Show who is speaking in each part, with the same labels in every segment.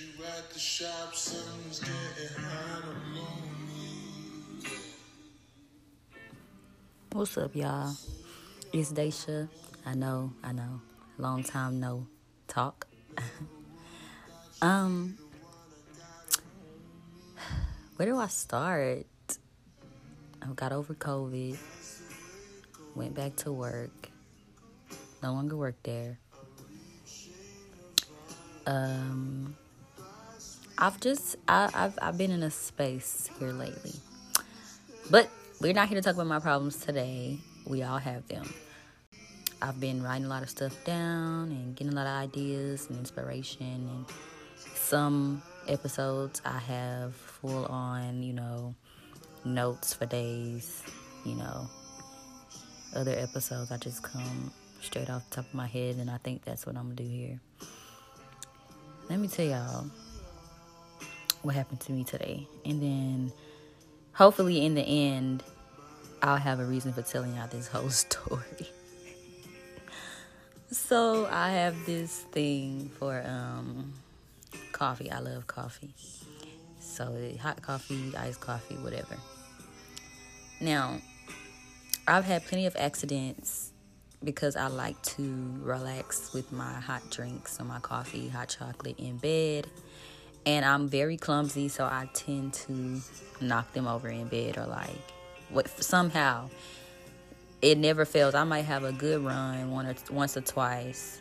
Speaker 1: you at the shop, something's getting hot, lonely.
Speaker 2: What's up, y'all? It's Daisha. I know, I know. Long time no talk. um, where do I start? I got over COVID, went back to work, no longer work there. Um, I've just I, I've I've been in a space here lately, but we're not here to talk about my problems today. We all have them. I've been writing a lot of stuff down and getting a lot of ideas and inspiration. And some episodes I have full on, you know, notes for days, you know. Other episodes I just come straight off the top of my head, and I think that's what I'm gonna do here. Let me tell y'all what happened to me today, and then hopefully in the end, I'll have a reason for telling y'all this whole story. so I have this thing for um coffee. I love coffee. So hot coffee, iced coffee, whatever. Now, I've had plenty of accidents because I like to relax with my hot drinks or my coffee, hot chocolate in bed. And I'm very clumsy, so I tend to knock them over in bed or like what somehow it never fails. I might have a good run one or once or twice,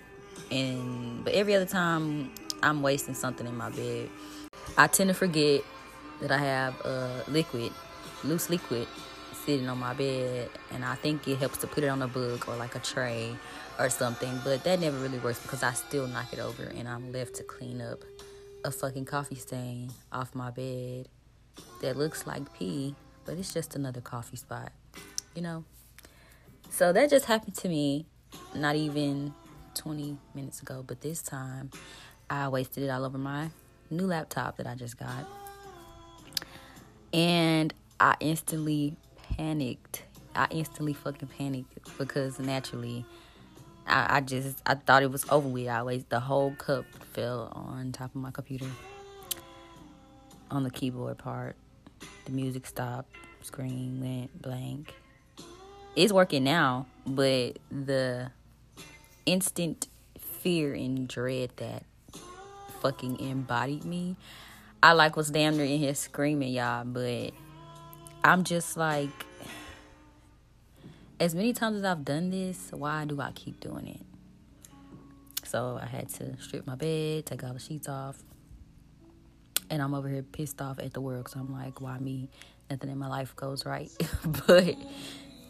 Speaker 2: and but every other time I'm wasting something in my bed. I tend to forget that I have a liquid, loose liquid, sitting on my bed, and I think it helps to put it on a book or like a tray or something. But that never really works because I still knock it over, and I'm left to clean up a fucking coffee stain off my bed that looks like pee, but it's just another coffee spot, you know. So that just happened to me not even 20 minutes ago, but this time I wasted it all over my new laptop that I just got. And I instantly panicked. I instantly fucking panicked because naturally I, I just I thought it was over with. I wasted the whole cup fell on top of my computer. On the keyboard part. The music stopped, screen went blank it's working now, but the instant fear and dread that fucking embodied me, I like was damn near in here screaming, y'all, but I'm just like, as many times as I've done this, why do I keep doing it? So I had to strip my bed, take all the sheets off, and I'm over here pissed off at the world. So I'm like, why me? Nothing in my life goes right, but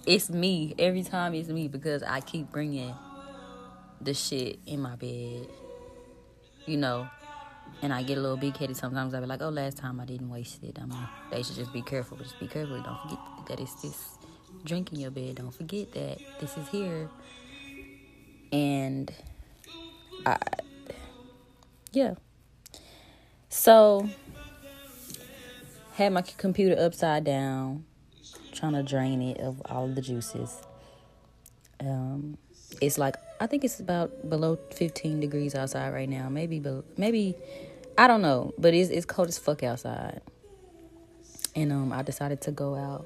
Speaker 2: it's me every time it's me because I keep bringing the shit in my bed, you know, and I get a little big headed sometimes. I be like, oh, last time I didn't waste it. I mean, they should just be careful. Just be careful. Don't forget that it's this drink in your bed. Don't forget that this is here. And I, yeah. So, had my computer upside down trying to drain it of all the juices. Um, it's like I think it's about below 15 degrees outside right now. Maybe, maybe I don't know, but it's it's cold as fuck outside. And um, I decided to go out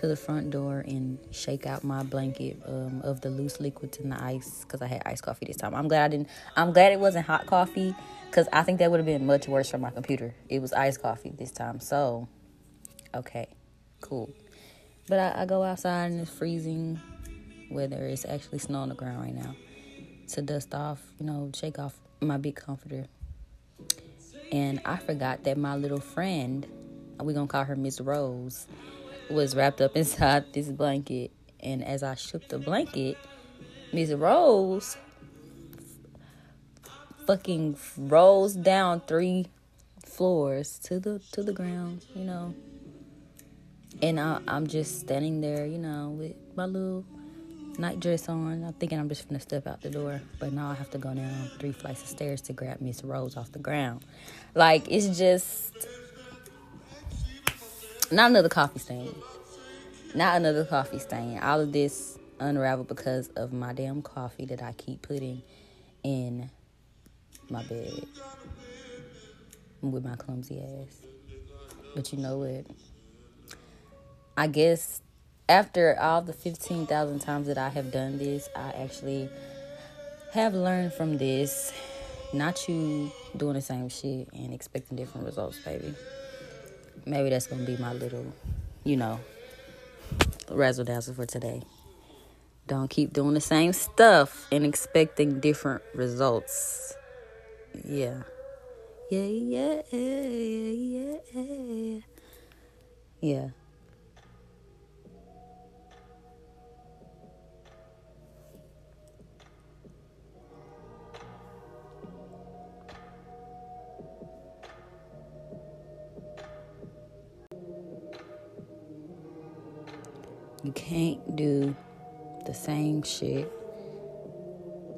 Speaker 2: to the front door and shake out my blanket um, of the loose liquids in the ice because I had iced coffee this time. I'm glad I didn't. I'm glad it wasn't hot coffee because I think that would have been much worse for my computer. It was iced coffee this time, so okay, cool. But I, I go outside and it's freezing weather. It's actually snow on the ground right now. To dust off, you know, shake off my big comforter. And I forgot that my little friend, we're gonna call her Miss Rose, was wrapped up inside this blanket. And as I shook the blanket, Miss Rose fucking rolls down three floors to the to the ground, you know. And I, I'm just standing there, you know, with my little night dress on. I'm thinking I'm just gonna step out the door, but now I have to go down three flights of stairs to grab Miss Rose off the ground. Like it's just not another coffee stain. Not another coffee stain. All of this unraveled because of my damn coffee that I keep putting in my bed. with my clumsy ass. But you know what? I guess after all the 15,000 times that I have done this, I actually have learned from this. Not you doing the same shit and expecting different results, baby. Maybe that's gonna be my little, you know, razzle dazzle for today. Don't keep doing the same stuff and expecting different results. Yeah. Yeah, yeah, yeah, yeah. Yeah. You can't do the same shit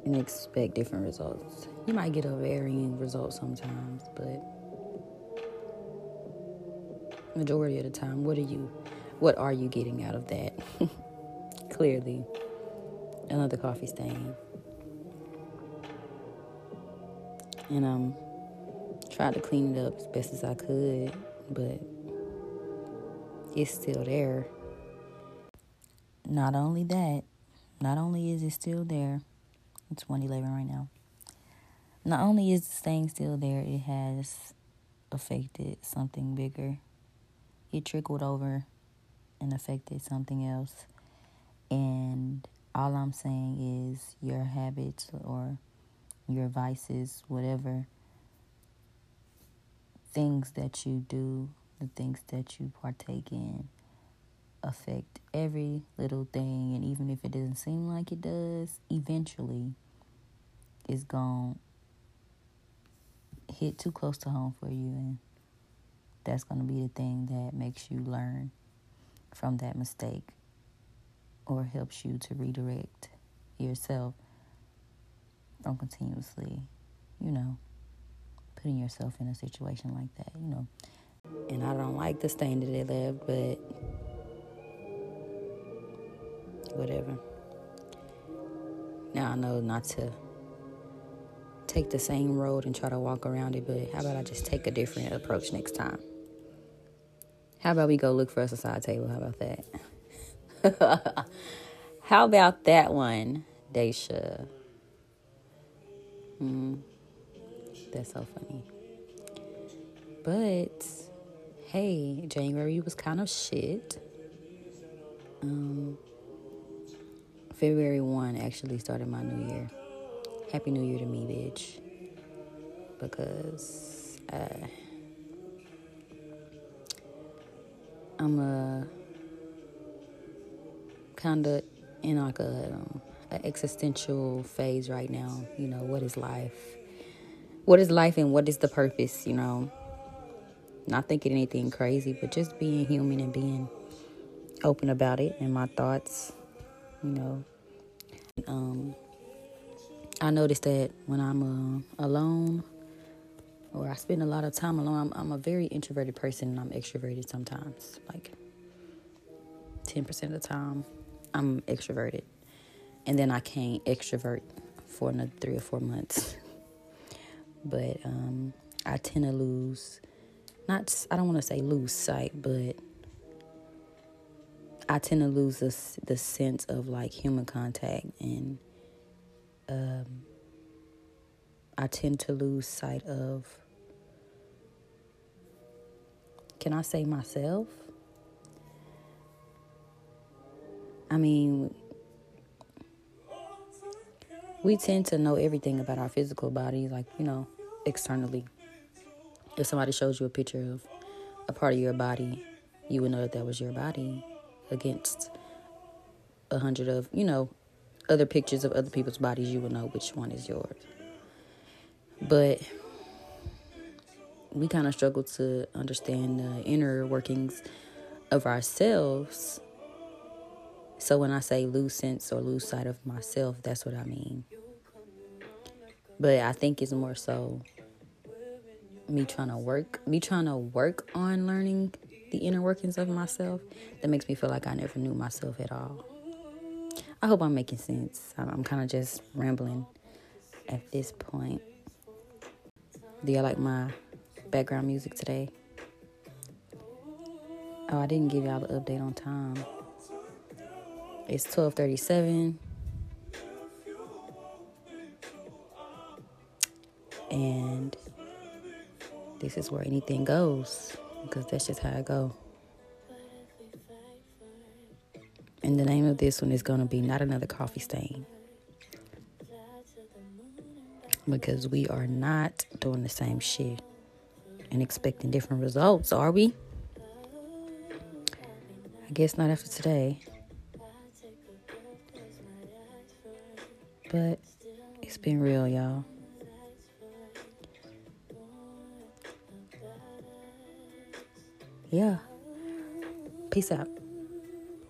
Speaker 2: and expect different results. You might get a varying result sometimes, but majority of the time, what are you what are you getting out of that? Clearly. Another coffee stain. And um tried to clean it up as best as I could, but it's still there. Not only that, not only is it still there, it's 111 right now. Not only is the stain still there, it has affected something bigger. It trickled over and affected something else. And all I'm saying is your habits or your vices, whatever things that you do, the things that you partake in, affect every little thing. And even if it doesn't seem like it does, eventually it's going to hit too close to home for you. And that's going to be the thing that makes you learn from that mistake or helps you to redirect yourself from continuously, you know, putting yourself in a situation like that, you know. And I don't like the stain that they left, but whatever. Now I know not to take the same road and try to walk around it, but how about I just take a different approach next time? How about we go look for us a side table? How about that? how about that one, Daisha? Mm, that's so funny. But hey, January was kind of shit. Um, February 1 actually started my new year. Happy New Year to me, bitch. Because uh, I'm a kind of in like a, um, a existential phase right now. You know, what is life? What is life and what is the purpose? You know, not thinking anything crazy, but just being human and being open about it and my thoughts. You know, um, I noticed that when I'm uh, alone or I spend a lot of time alone, I'm, I'm a very introverted person and I'm extroverted sometimes. Like 10% of the time, I'm extroverted. And then I can't extrovert for another three or four months. but um, I tend to lose, not, I don't want to say lose sight, but I tend to lose the the sense of like human contact, and um, I tend to lose sight of. Can I say myself? I mean, we tend to know everything about our physical body, like, you know, externally. If somebody shows you a picture of a part of your body, you would know that that was your body against a hundred of, you know, other pictures of other people's bodies, you will know which one is yours. But we kind of struggle to understand the inner workings of ourselves. So when I say lose sense or lose sight of myself, that's what I mean. But I think it's more so me trying to work, me trying to work on learning the inner workings of myself that makes me feel like I never knew myself at all. I hope I'm making sense. I'm kind of just rambling at this point. Do y'all like my background music today. Oh, I didn't give y'all the update on time. It's 1237. And this is where anything goes. Because that's just how I go. And the name of this one is going to be Not Another Coffee Stain. Because we are not doing the same shit and expecting different results, are we? I guess not after today. But it's been real, y'all. Yeah. Peace out.